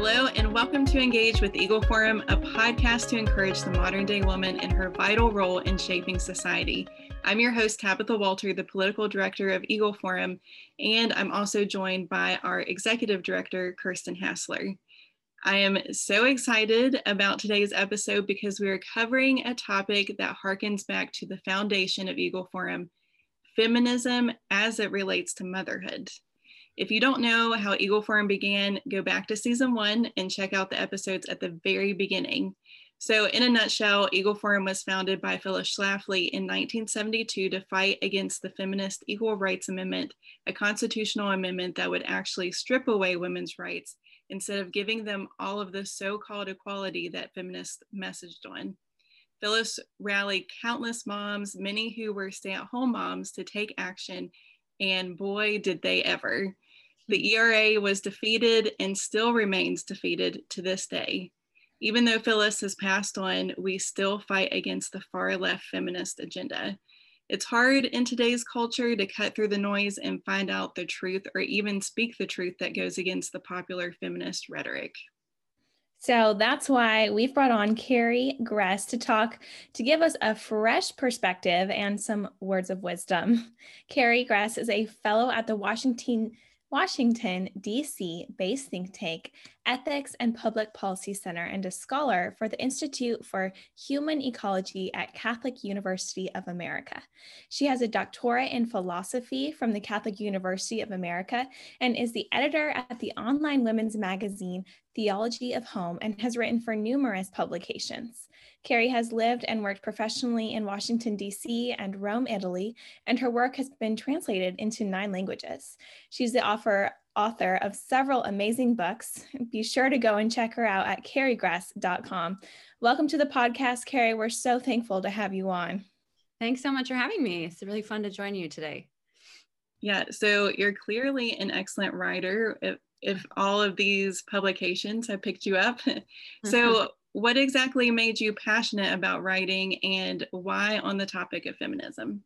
Hello, and welcome to Engage with Eagle Forum, a podcast to encourage the modern day woman in her vital role in shaping society. I'm your host, Tabitha Walter, the political director of Eagle Forum, and I'm also joined by our executive director, Kirsten Hassler. I am so excited about today's episode because we are covering a topic that harkens back to the foundation of Eagle Forum feminism as it relates to motherhood. If you don't know how Eagle Forum began, go back to season one and check out the episodes at the very beginning. So, in a nutshell, Eagle Forum was founded by Phyllis Schlafly in 1972 to fight against the feminist Equal Rights Amendment, a constitutional amendment that would actually strip away women's rights instead of giving them all of the so called equality that feminists messaged on. Phyllis rallied countless moms, many who were stay at home moms, to take action, and boy, did they ever. The ERA was defeated and still remains defeated to this day. Even though Phyllis has passed on, we still fight against the far left feminist agenda. It's hard in today's culture to cut through the noise and find out the truth or even speak the truth that goes against the popular feminist rhetoric. So that's why we've brought on Carrie Gress to talk, to give us a fresh perspective and some words of wisdom. Carrie Gress is a fellow at the Washington Washington, D.C. based think tank, Ethics and Public Policy Center, and a scholar for the Institute for Human Ecology at Catholic University of America. She has a doctorate in philosophy from the Catholic University of America and is the editor at the online women's magazine Theology of Home and has written for numerous publications. Carrie has lived and worked professionally in Washington, D.C. and Rome, Italy, and her work has been translated into nine languages. She's the author, author of several amazing books. Be sure to go and check her out at carriegress.com. Welcome to the podcast, Carrie. We're so thankful to have you on. Thanks so much for having me. It's really fun to join you today. Yeah, so you're clearly an excellent writer. If, if all of these publications have picked you up. so, what exactly made you passionate about writing and why on the topic of feminism?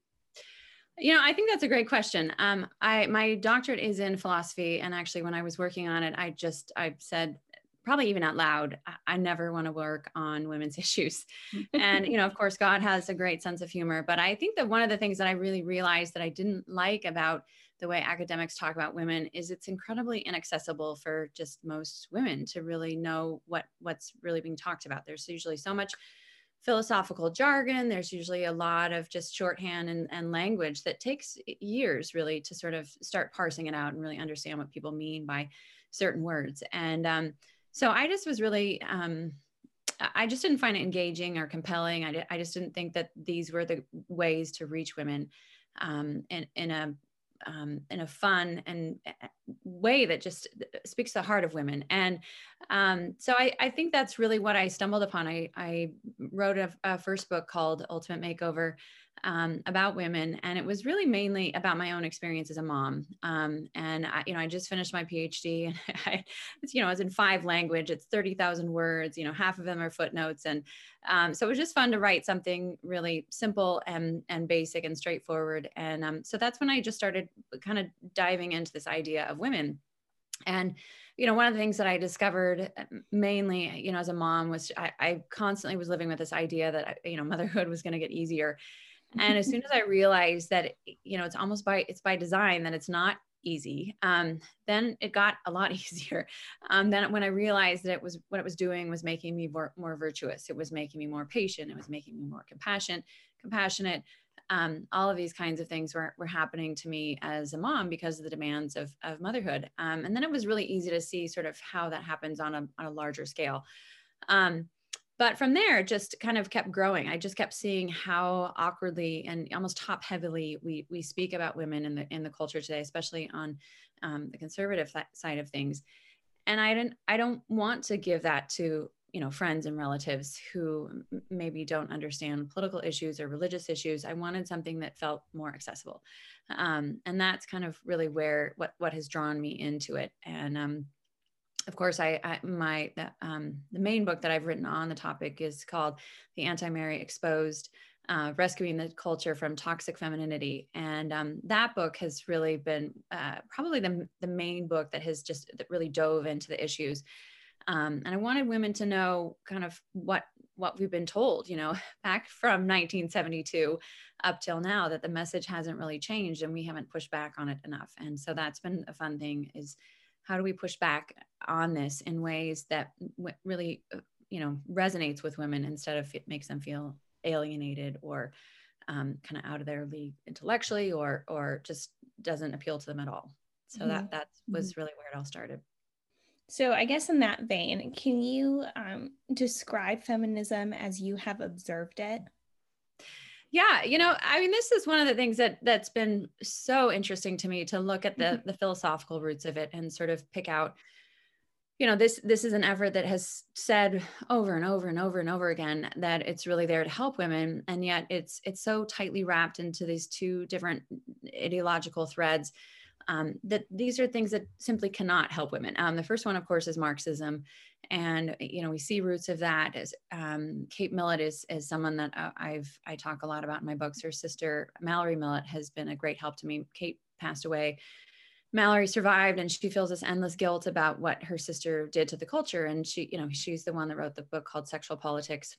You know, I think that's a great question. Um, I my doctorate is in philosophy, and actually, when I was working on it, I just I said probably even out loud, I, I never want to work on women's issues. and you know, of course, God has a great sense of humor, but I think that one of the things that I really realized that I didn't like about the way academics talk about women is it's incredibly inaccessible for just most women to really know what what's really being talked about. There's usually so much philosophical jargon. There's usually a lot of just shorthand and, and language that takes years really to sort of start parsing it out and really understand what people mean by certain words. And um, so I just was really, um, I just didn't find it engaging or compelling. I, I just didn't think that these were the ways to reach women um, in, in a um, in a fun and uh, way that just speaks to the heart of women. And um, so I, I, think that's really what I stumbled upon. I, I wrote a, a, first book called Ultimate Makeover um, about women, and it was really mainly about my own experience as a mom. Um, and I, you know, I just finished my PhD, and I, it's, you know, it's in five language. It's thirty thousand words. You know, half of them are footnotes, and um, so it was just fun to write something really simple and and basic and straightforward. And um, so that's when I just started kind of diving into this idea of women, and you know, one of the things that I discovered uh, mainly, you know, as a mom was I, I constantly was living with this idea that, you know, motherhood was going to get easier and as soon as i realized that you know it's almost by it's by design that it's not easy um, then it got a lot easier um, then when i realized that it was what it was doing was making me more, more virtuous. It was making me more patient. It was making me more compassionate compassionate. Um, all of these kinds of things were, were happening to me as a mom because of the demands of, of motherhood um, and then it was really easy to see sort of how that happens on a, on a larger scale um, but from there just kind of kept growing. I just kept seeing how awkwardly and almost top heavily we we speak about women in the in the culture today especially on um, the conservative side of things. And i don't i don't want to give that to you know friends and relatives who maybe don't understand political issues or religious issues. I wanted something that felt more accessible. Um, and that's kind of really where what what has drawn me into it. And um, of course, I, I my the, um, the main book that I've written on the topic is called "The Anti-Mary Exposed: uh, Rescuing the Culture from Toxic Femininity," and um, that book has really been uh, probably the the main book that has just that really dove into the issues Um, and I wanted women to know kind of what what we've been told, you know, back from 1972 up till now, that the message hasn't really changed and we haven't pushed back on it enough. And so that's been a fun thing is how do we push back on this in ways that w- really, uh, you know, resonates with women instead of it makes them feel alienated or um, kind of out of their league intellectually or or just doesn't appeal to them at all. So mm-hmm. that that was mm-hmm. really where it all started. So, I guess in that vein, can you um, describe feminism as you have observed it? Yeah, you know, I mean, this is one of the things that that's been so interesting to me to look at the mm-hmm. the philosophical roots of it and sort of pick out. You know, this this is an effort that has said over and over and over and over again that it's really there to help women, and yet it's it's so tightly wrapped into these two different ideological threads um, that these are things that simply cannot help women. Um, the first one, of course, is Marxism, and you know we see roots of that. As um, Kate Millett is is someone that uh, I've I talk a lot about in my books. Her sister Mallory Millett has been a great help to me. Kate passed away. Mallory survived, and she feels this endless guilt about what her sister did to the culture. And she, you know, she's the one that wrote the book called Sexual Politics,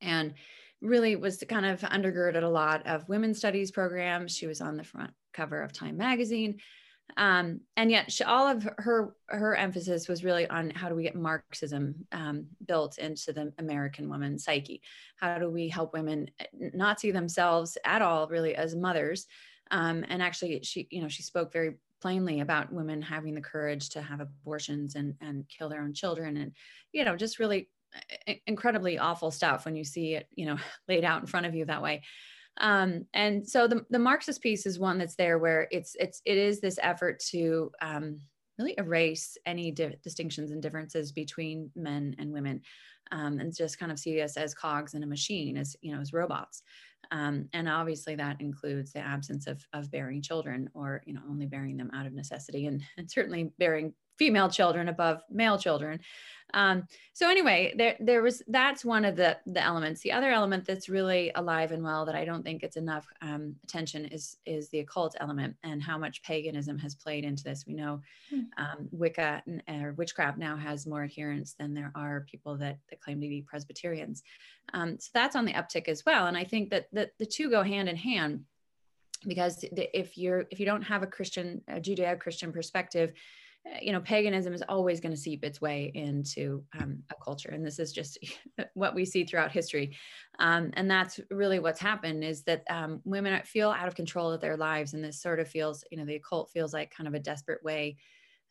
and really was kind of undergirded a lot of women's studies programs. She was on the front cover of Time magazine. Um, and yet she, all of her her emphasis was really on how do we get Marxism um, built into the American woman psyche? How do we help women not see themselves at all really as mothers? Um, and actually, she you know she spoke very plainly about women having the courage to have abortions and and kill their own children, and you know just really incredibly awful stuff when you see it you know laid out in front of you that way um, and so the, the marxist piece is one that's there where it's it's it is this effort to um, really erase any di- distinctions and differences between men and women um, and just kind of see us as cogs in a machine as you know as robots. Um, and obviously that includes the absence of, of bearing children or you know only bearing them out of necessity and, and certainly bearing female children above male children um, so anyway, there there was that's one of the the elements. The other element that's really alive and well that I don't think it's enough um, attention is is the occult element and how much paganism has played into this. We know hmm. um, Wicca or witchcraft now has more adherents than there are people that, that claim to be Presbyterians. Um, so that's on the uptick as well. And I think that the, the two go hand in hand because if you're if you don't have a Christian, a Judeo-Christian perspective, uh, you know, paganism is always going to seep its way into um, a culture. And this is just what we see throughout history. Um, and that's really what's happened is that um, women feel out of control of their lives. And this sort of feels, you know, the occult feels like kind of a desperate way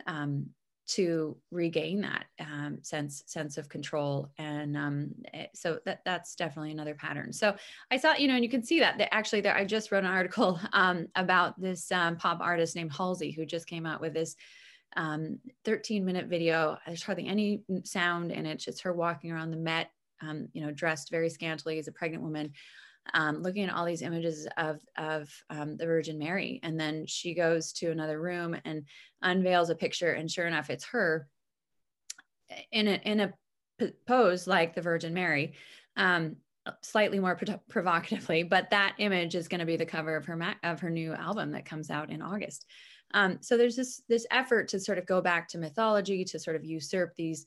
um, to regain that um, sense sense of control and um, eh, so that that's definitely another pattern so i thought you know and you can see that, that actually there i just wrote an article um, about this um, pop artist named halsey who just came out with this um, 13 minute video. There's hardly any sound in it. It's just her walking around the Met, um, you know, dressed very scantily as a pregnant woman, um, looking at all these images of, of um, the Virgin Mary. And then she goes to another room and unveils a picture. And sure enough, it's her in a, in a pose like the Virgin Mary. Um, slightly more pro- provocatively, but that image is going to be the cover of her of her new album that comes out in August. Um, so there's this this effort to sort of go back to mythology to sort of usurp these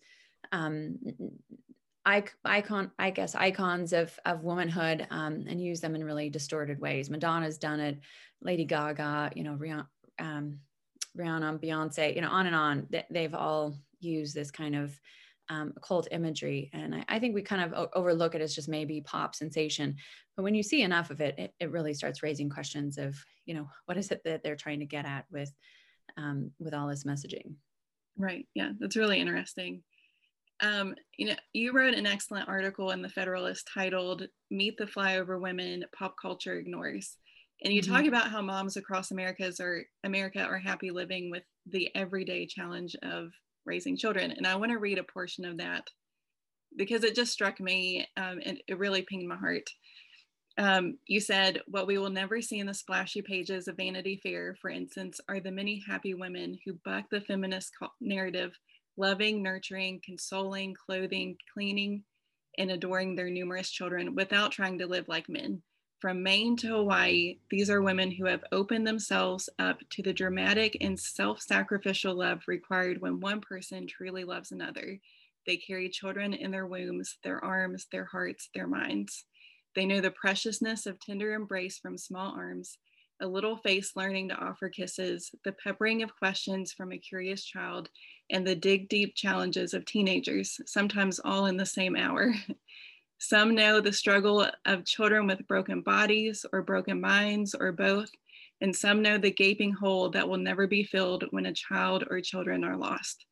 um, icon, I guess, icons of of womanhood um, and use them in really distorted ways. Madonna's done it, Lady Gaga, you know, Rihanna, um, Rihanna Beyonce, you know, on and on. They've all used this kind of um, occult imagery. And I, I, think we kind of overlook it as just maybe pop sensation. But when you see enough of it, it, it, really starts raising questions of, you know, what is it that they're trying to get at with, um, with all this messaging? Right. Yeah, that's really interesting. Um, you know, you wrote an excellent article in the Federalist titled "Meet the Flyover Women: Pop Culture Ignores," and you mm-hmm. talk about how moms across America's or America are happy living with the everyday challenge of raising children. And I want to read a portion of that because it just struck me um, and it really pinged my heart. Um, you said, What we will never see in the splashy pages of Vanity Fair, for instance, are the many happy women who buck the feminist narrative, loving, nurturing, consoling, clothing, cleaning, and adoring their numerous children without trying to live like men. From Maine to Hawaii, these are women who have opened themselves up to the dramatic and self sacrificial love required when one person truly loves another. They carry children in their wombs, their arms, their hearts, their minds. They know the preciousness of tender embrace from small arms, a little face learning to offer kisses, the peppering of questions from a curious child, and the dig deep challenges of teenagers, sometimes all in the same hour. Some know the struggle of children with broken bodies or broken minds or both, and some know the gaping hole that will never be filled when a child or children are lost.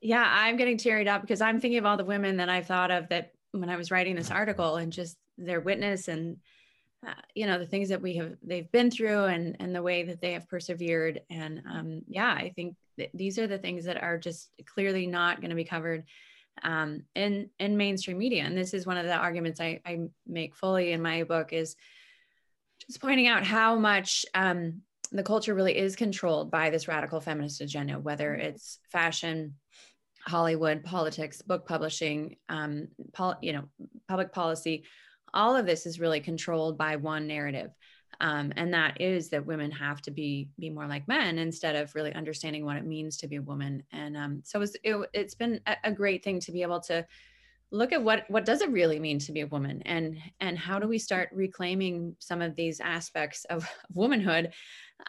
Yeah, I'm getting teared up because I'm thinking of all the women that I've thought of that when I was writing this article and just their witness and uh, you know the things that we have they've been through and and the way that they have persevered and um, yeah i think these are the things that are just clearly not going to be covered um, in in mainstream media. And this is one of the arguments I, I make fully in my book is just pointing out how much um, the culture really is controlled by this radical feminist agenda, whether mm-hmm. it's fashion, Hollywood, politics, book publishing, um, pol- you know, public policy. All of this is really controlled by one narrative um, and that is that women have to be be more like men instead of really understanding what it means to be a woman and um, so it's, it, has been a, great thing to be able to look at what what does it really mean to be a woman and and how do we start reclaiming some of these aspects of, womanhood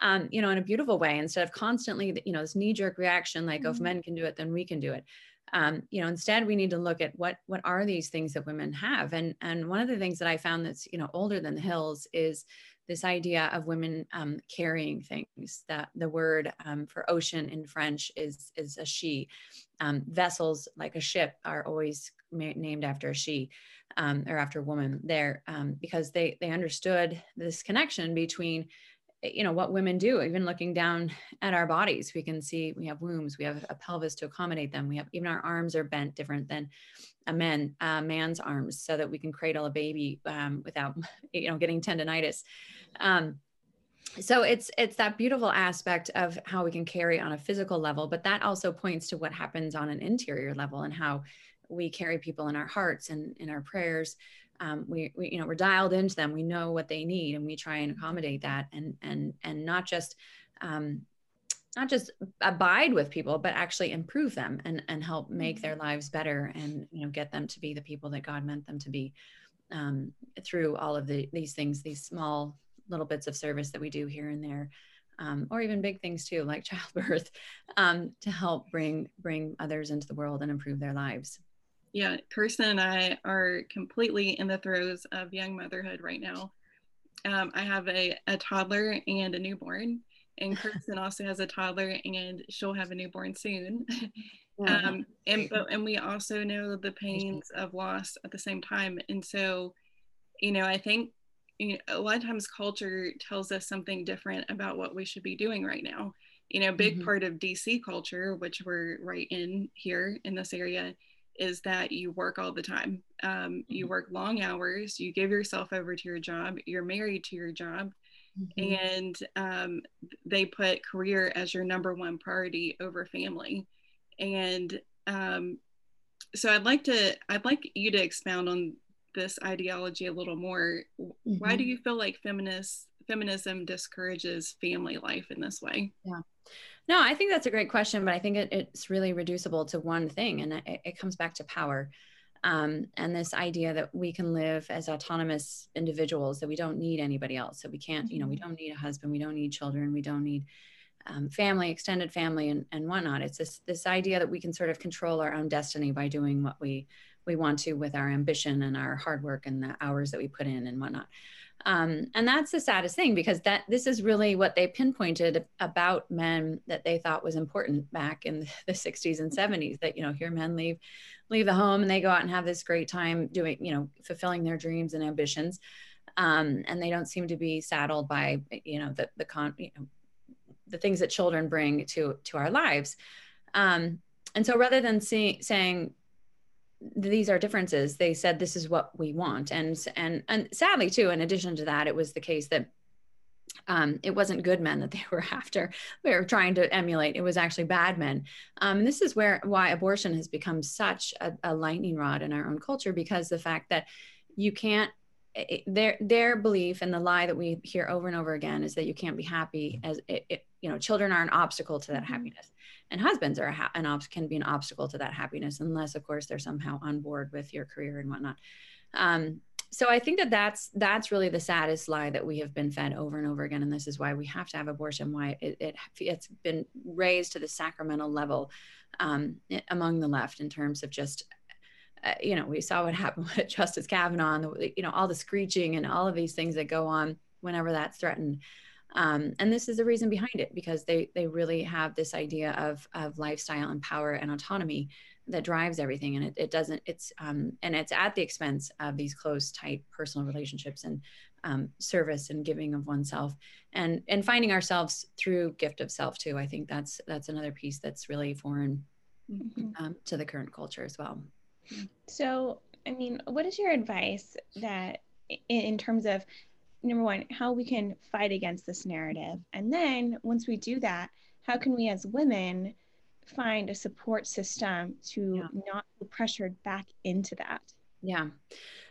um, you know in a beautiful way instead of constantly you know this knee-jerk reaction like mm-hmm. oh if mm-hmm. men can do it then we can do it um, you know instead we need to look at what what are these things that women have and and one of the things that i found that's you know older than the hills is this idea of women um, carrying things that the word um, for ocean in french is is a she. Um, vessels like a ship are always ma- named after a she um, or after a woman there um, because they they understood this connection between you know what women do even looking down at our bodies we can see we have wombs we have a pelvis to accommodate them we have even our arms are bent different than a man a man's arms so that we can cradle a baby um, without you know getting tendonitis. Um, so it's it's that beautiful aspect of how we can carry on a physical level but that also points to what happens on an interior level and how we carry people in our hearts and in our prayers um, we, we, you know we're dialed into them we know what they need and we try and accommodate that and and and not just um, not just abide with people but actually improve them and and help make their mm-hmm. lives better and you know get them to be the people that god meant them to be um, through all of the, these things these small little bits of service that we do here and there um, or even big things too like childbirth um, to help bring bring others into the world and improve their lives yeah, Kirsten and I are completely in the throes of young motherhood right now. Um, I have a, a toddler and a newborn, and Kirsten also has a toddler and she'll have a newborn soon. um, and but, and we also know the pains of loss at the same time. And so, you know, I think you know, a lot of times culture tells us something different about what we should be doing right now. You know, big mm-hmm. part of DC culture, which we're right in here in this area, is that you work all the time. Um, you mm-hmm. work long hours, you give yourself over to your job, you're married to your job, mm-hmm. and um, they put career as your number one priority over family. And um, so I'd like to I'd like you to expound on this ideology a little more. Mm-hmm. Why do mm-hmm. you feel like feminist feminism discourages family life in this way? Yeah. No, I think that's a great question, but I think it, it's really reducible to one thing, and it, it comes back to power. Um, and this idea that we can live as autonomous individuals, that we don't need anybody else, that we can't, you know, we mm-hmm. don't need a husband, we don't need children, we don't need um, family, extended family, and, and whatnot. It's this this idea that we can sort of control our own destiny by doing what we we want to with our ambition and our hard work and the hours that we put in and whatnot. Um, and that's the saddest thing because that this is really what they pinpointed about men that they thought was important back in the 60s and 70s that you know here men leave leave the home and they go out and have this great time doing you know fulfilling their dreams and ambitions. Um, and they don't seem to be saddled by you know the the con you know the things that children bring to to our lives. Um, and so rather than see, saying these are differences. They said this is what we want. And and and sadly too in addition to that it was the case that um, it wasn't good men that they were after. They were trying to emulate. It was actually bad men. Um, and this is where why abortion has become such a, a lightning rod in our own culture because the fact that you can't it, their their belief and the lie that we hear over and over again is that you can't be happy as it, it you know children are an obstacle to that mm-hmm. happiness and husbands are ha- an ob- can be an obstacle to that happiness unless of course they're somehow on board with your career and whatnot um, so i think that that's that's really the saddest lie that we have been fed over and over again and this is why we have to have abortion why it, it it's been raised to the sacramental level um, among the left in terms of just uh, you know, we saw what happened with Justice Kavanaugh, and the, you know, all the screeching and all of these things that go on whenever that's threatened. Um, and this is the reason behind it because they they really have this idea of of lifestyle and power and autonomy that drives everything, and it, it doesn't. It's um, and it's at the expense of these close, tight personal relationships and um, service and giving of oneself, and and finding ourselves through gift of self too. I think that's that's another piece that's really foreign mm-hmm. Um, to the current culture as well. So, I mean, what is your advice that in, in terms of number one, how we can fight against this narrative? And then once we do that, how can we as women find a support system to yeah. not be pressured back into that? Yeah.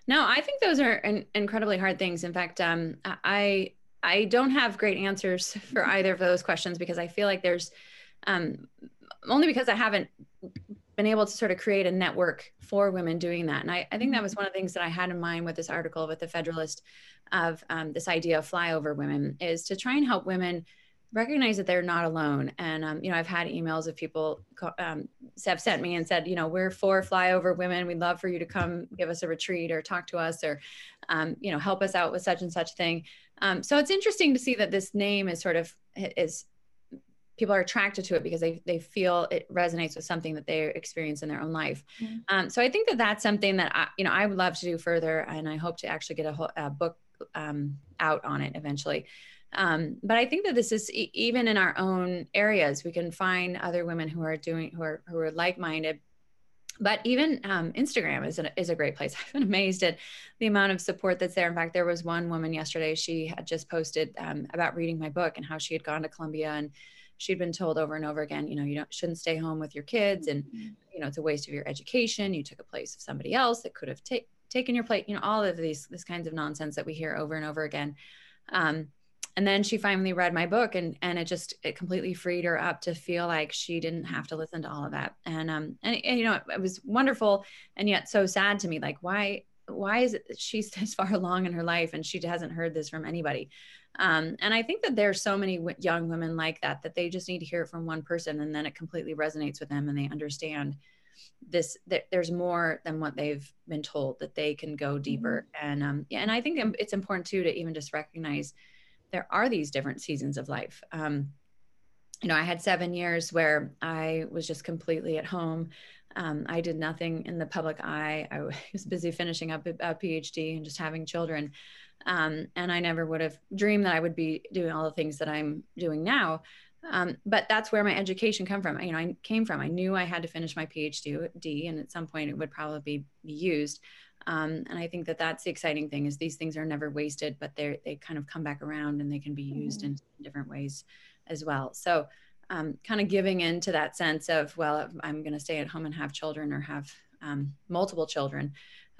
No, I think those are in, incredibly hard things. In fact, um, I I don't have great answers for either of those questions because I feel like there's um, only because I haven't been able to sort of create a network for women doing that. And I, I think that was mm-hmm. one of the things that I had in mind with this article with the Federalist of um, this idea of flyover women is to try and help women recognize that they're not alone. And, um, you know, I've had emails of people um, have sent me and said, you know, we're for flyover women. We'd love for you to come give us a retreat or talk to us or, um, you know, help us out with such and such thing. Um, so it's interesting to see that this name is sort of is people are attracted to it because they, they feel it resonates with something that they experience in their own life. Mm-hmm. Um, so I think that that's something that I, you know, I would love to do further. And I hope to actually get a, whole, a book um, out on it eventually. Um, but I think that this is e- even in our own areas, we can find other women who are doing, who are, who are like-minded, but even um, Instagram is, an, is a great place. I've been amazed at the amount of support that's there. In fact, there was one woman yesterday, she had just posted um, about reading my book and how she had gone to Columbia and she'd been told over and over again, you know, you don't shouldn't stay home with your kids, and mm-hmm. you know, it's a waste of your education. You took a place of somebody else that could have ta- taken your plate. You know, all of these this kinds of nonsense that we hear over and over again. Um, and then she finally read my book and and it just it completely freed her up to feel like she didn't have to listen to all of that and um and, and you know it, it, was wonderful and yet so sad to me like why why is it she's this far along in her life and she hasn't heard this from anybody um, and I think that there's so many w- young women like that that they just need to hear it from one person, and then it completely resonates with them, and they understand this. That there's more than what they've been told. That they can go deeper, mm-hmm. and um, yeah, and I think it's important too to even just recognize there are these different seasons of life. Um, you know, I had seven years where I was just completely at home. Um, I did nothing in the public eye. I was busy finishing up a, a PhD and just having children. Um, and I never would have dreamed that I would be doing all the things that I'm doing now. Um, but that's where my education come from. You know, I came from. I knew I had to finish my PhD, and at some point it would probably be used. Um, and I think that that's the exciting thing is these things are never wasted, but they they kind of come back around and they can be used mm-hmm. in different ways as well. So, um, kind of giving into that sense of well, I'm going to stay at home and have children or have um, multiple children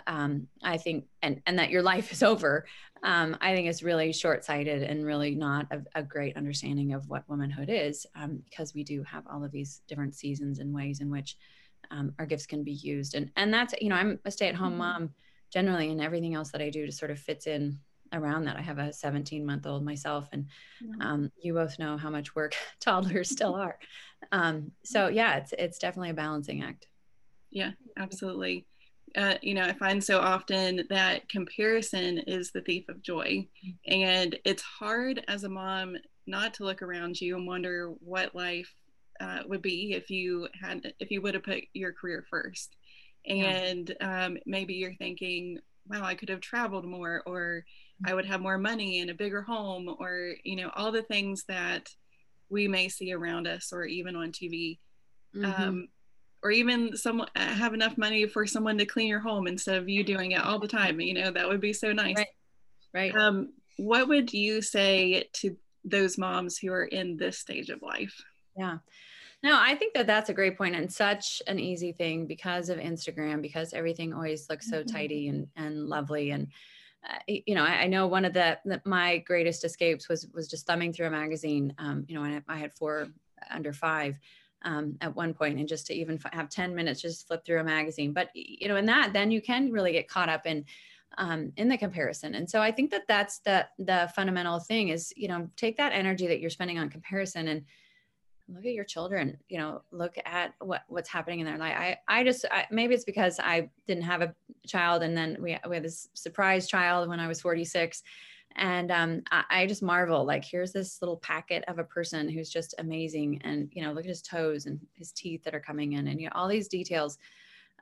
um, I think, and and that your life is over, um, I think is really short sighted and really not a, a, great understanding of what womanhood is, um, because we do have all of these different seasons and ways in which um, our gifts can be used, and and that's you know I'm a stay at home mm-hmm. mom generally, and everything else that I do to sort of fits in around that. I have a 17 month old myself, and um, you both know how much work toddlers still are. Um, so yeah, it's it's definitely a balancing act. Yeah, absolutely uh, you know, I find so often that comparison is the thief of joy. And it's hard as a mom not to look around you and wonder what life uh, would be if you had, if you would have put your career first. And um, maybe you're thinking, wow, I could have traveled more, or I would have more money and a bigger home, or, you know, all the things that we may see around us or even on TV. Mm-hmm. Um, or even some have enough money for someone to clean your home instead of you doing it all the time you know that would be so nice right, right. Um, what would you say to those moms who are in this stage of life yeah no i think that that's a great point and such an easy thing because of instagram because everything always looks so mm-hmm. tidy and, and lovely and uh, you know, I, I, know one of the, the, my greatest escapes was was just thumbing through a magazine. Um, you know, I, I had four under five um, at one point, and just to even have ten minutes, just flip through a magazine. But you know, in that, then you can really get caught up in um, in the comparison. And so I think that that's the the fundamental thing is you know take that energy that you're spending on comparison and look at your children you know look at what what's happening in their life i i just I, maybe it's because i didn't have a child and then we, we had this surprise child when i was 46 and um, I, I, just marvel like here's this little packet of a person who's just amazing and you know look at his toes and his teeth that are coming in and you know all these details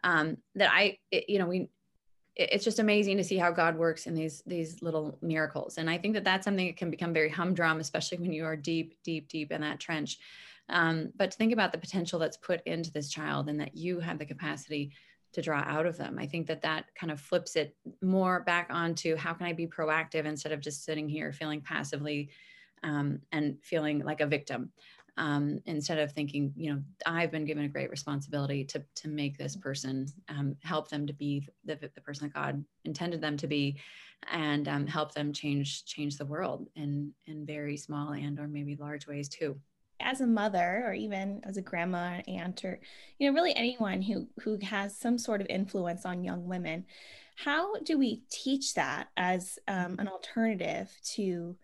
um, that i it, you know we it's just amazing to see how God works in these these little miracles. And I think that that's something that can become very humdrum, especially when you are deep, deep, deep in that trench. Um, but to think about the potential that's put into this child and that you have the capacity to draw out of them. I think that that kind of flips it more back onto how can I be proactive instead of just sitting here feeling passively um, and feeling like a victim. Um, instead of thinking, you know, I've been given a great responsibility to to make this person um, help them to be the, the person that God intended them to be, and um, help them change change the world in in very small and or maybe large ways too as a mother or even as a grandma aunt or you know really anyone who who has some sort of influence on young women how do we teach that as um, an alternative to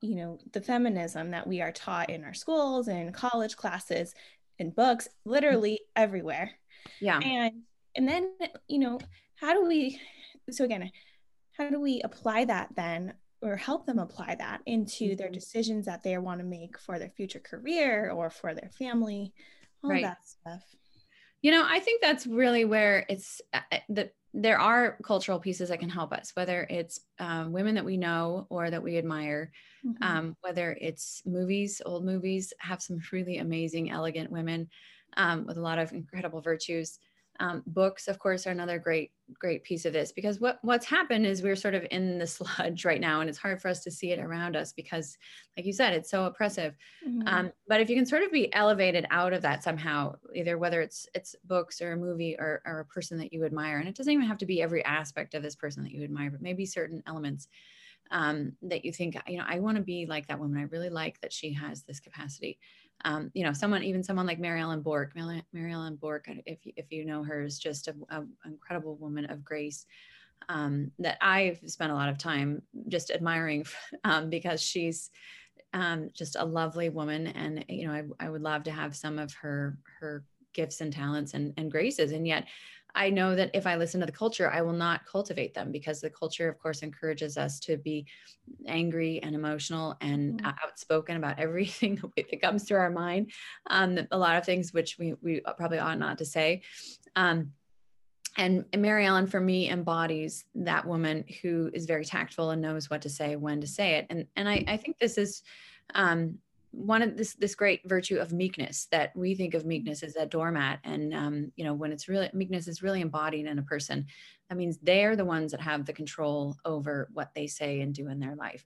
you know the feminism that we are taught in our schools and college classes in books literally everywhere? Yeah. And and then you know how do we so again how do we apply that then or help them apply that into their mm-hmm. decisions that they want to make for their future career or for their family all right. that stuff you know i think that's really where it's uh, uh, that there are cultural pieces that can help us whether it's um, women that we know or that we admire mm-hmm. um, whether it's movies old movies have some really amazing elegant women um, with a lot of incredible virtues um, books, of course, are another great, great piece of this because what what's happened is we're sort of in the sludge right now, and it's hard for us to see it around us because, like you said, it's so oppressive. Mm-hmm. Um, but if you can sort of be elevated out of that somehow, either whether it's it's books or a movie or, or a person that you admire, and it doesn't even have to be every aspect of this person that you admire, but maybe certain elements um, that you think, you know, I want to be like that woman. I really like that she has this capacity um, you know, someone, even someone like Mary Ellen Bork, Mary, Mary Ellen Bork, if, if you know her, is just an incredible woman of grace um, that I've spent a lot of time just admiring um, because she's um, just a lovely woman. And, you know, I, I would love to have some of her, her gifts and talents and, and graces. And yet I know that if I listen to the culture, I will not cultivate them because the culture, of course, encourages us to be angry and emotional and mm-hmm. outspoken about everything that comes to our mind. Um, a lot of things which we, we probably ought not to say. Um, and, and Mary Ellen, for me, embodies that woman who is very tactful and knows what to say, when to say it. And, and I, I think this is um, one of this this great virtue of meekness that we think of meekness as that doormat. And um, you know when it's really meekness is really embodied in a person that means they're the ones that have the control over what they say and do in their life.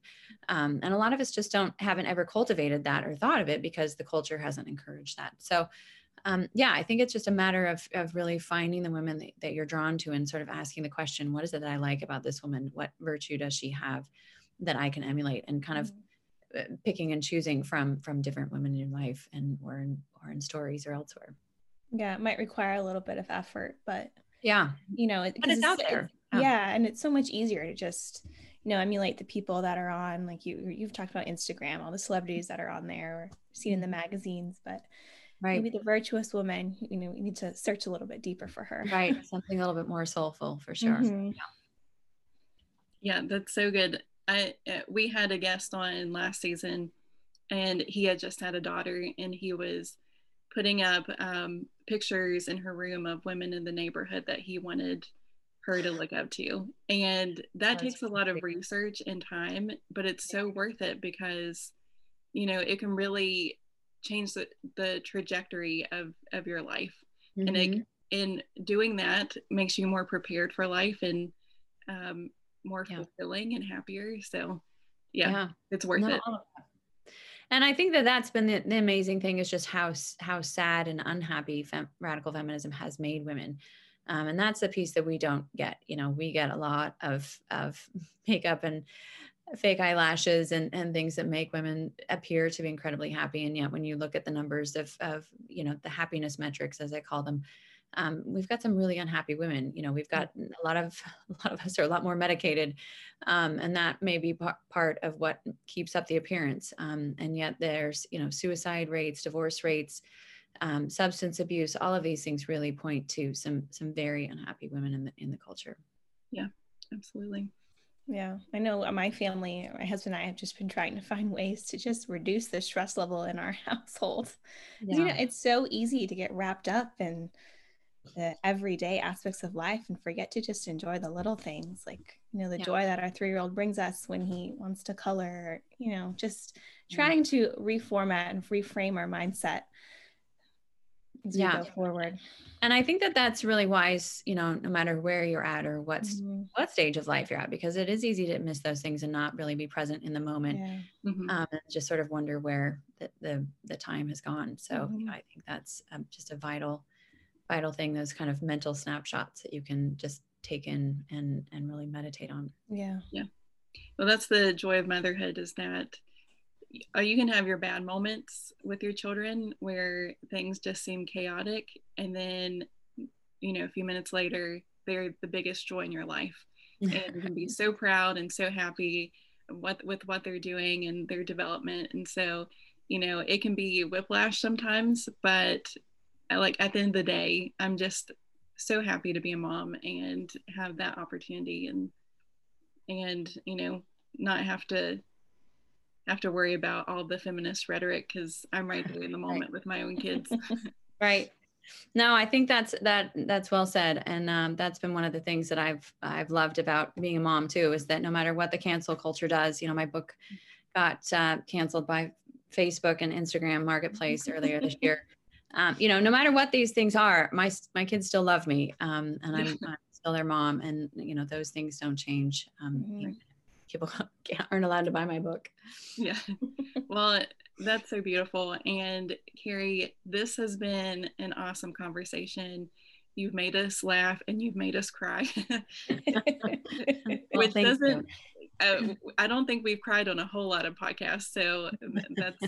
Um, and a lot of us just don't haven't ever cultivated that or thought of it because the culture hasn't encouraged that. So um, yeah i think it's just a matter of, of really finding the women that, that you're drawn to and sort of asking the question what is it that i like about this woman? What virtue does she have that i can emulate? and kind of mm-hmm picking and choosing from from different women in life and or in or in stories or elsewhere. Yeah it might require a little bit of effort but yeah. you know it, but it's, it's out there. yeah. yeah and it's so much easier to just you know emulate the people that are on like you you've talked about instagram all the celebrities that are on there or seen in the magazines but right. maybe the virtuous woman you know we need to search a little bit deeper for her. Right something a little bit more soulful for sure. Mm-hmm. yeah. yeah that's so good I uh, we had a guest on last season, and he had just had a daughter, and he was putting up um, pictures in her room of women in the neighborhood that he wanted her to look up to, and that That's takes a lot of research and time, but it's so worth it because, you know, it can really change the, the trajectory of of your life, mm-hmm. and it, in doing that makes you more prepared for life and um, more yeah. fulfilling and happier. So, yeah, yeah. it's worth it. And I think that that's been the, the, amazing thing is just how how sad and unhappy fem, radical feminism has made women. Um, and that's the piece that we don't get. You know, we get a lot of of makeup and fake eyelashes and, and things that make women appear to be incredibly happy. And yet when you look at the numbers of, of you know, the happiness metrics, as I call them, um, we've got some really unhappy women. You know, we've got a lot of a lot of us are a lot more medicated, um, and that may be p- part of what keeps up the appearance. Um, and yet, there's you know suicide rates, divorce rates, um, substance abuse. All of these things really point to some some very unhappy women in the in the culture. Yeah, absolutely. Yeah, I know my family, my husband and I have just been trying to find ways to just reduce the stress level in our household. Yeah. You know, it's so easy to get wrapped up in the everyday aspects of life and forget to just enjoy the little things like, you know, the yeah. joy that our three year old brings us when he wants to color, you know, just trying to reformat and reframe our mindset as yeah. we go forward. And I think that that's really wise, you know, no matter where you're at or what's mm-hmm. what stage of life you're at, because it is easy to miss those things and not really be present in the moment, yeah. mm-hmm. um, and just sort of wonder where the the, the time has gone. So mm-hmm. I think that's um, just a vital, vital thing. Those kind of mental snapshots that you can just take in and and really meditate on. Yeah, yeah. Well, that's the joy of motherhood is that uh, you can have your bad moments with your children where things just seem chaotic and then you know a few minutes later they're the biggest joy in your life and you can be so proud and so happy what with what they're doing and their development and so you know it can be whiplash sometimes but like at the end of the day i'm just so happy to be a mom and have that opportunity and and you know not have to have to worry about all the feminist rhetoric because I'm right there in the moment right. with my own kids. right. No, I think that's that that's well said, and um, that's been one of the things that I've I've loved about being a mom too is that no matter what the cancel culture does, you know, my book got uh, canceled by Facebook and Instagram Marketplace earlier this year. Um, you know, no matter what these things are, my my kids still love me, um, and I'm, I'm, still their mom, and you know those things don't change. Um, mm-hmm people aren't allowed to buy my book. Yeah. Well, that's so beautiful. And Carrie, this has been an awesome conversation. You've made us laugh and you've made us cry, which doesn't. Uh, I don't think we've cried on a whole lot of podcasts, so that's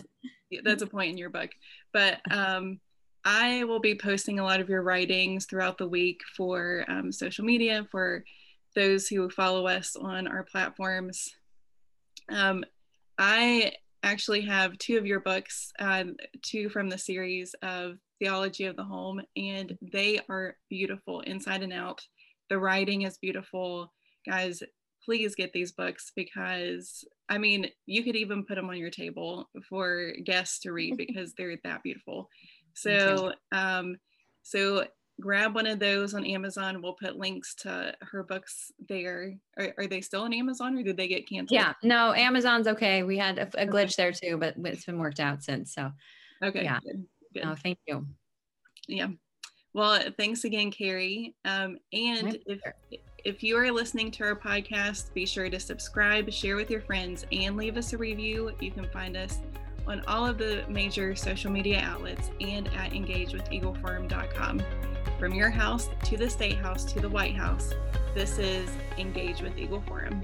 that's a point in your book. But um, I will be posting a lot of your writings throughout the week for um, social media for those who follow us on our platforms. Um, I actually have two of your books, um, two from the series of Theology of the Home, and they are beautiful inside and out. The writing is beautiful. Guys, please get these books because I mean, you could even put them on your table for guests to read because they're that beautiful. So, um, so grab one of those on Amazon. We'll put links to her books there. Are, are they still on Amazon or did they get canceled? Yeah, no, Amazon's okay. We had a, a glitch there too, but it's been worked out since. So, okay. Yeah. Good. Good. No, thank you. Yeah. Well, thanks again, Carrie. Um, and if if you are listening to our podcast, be sure to subscribe, share with your friends, and leave us a review. You can find us on all of the major social media outlets and at engagewitheagleforum.com. From your house to the State House to the White House, this is Engage with Eagle Forum.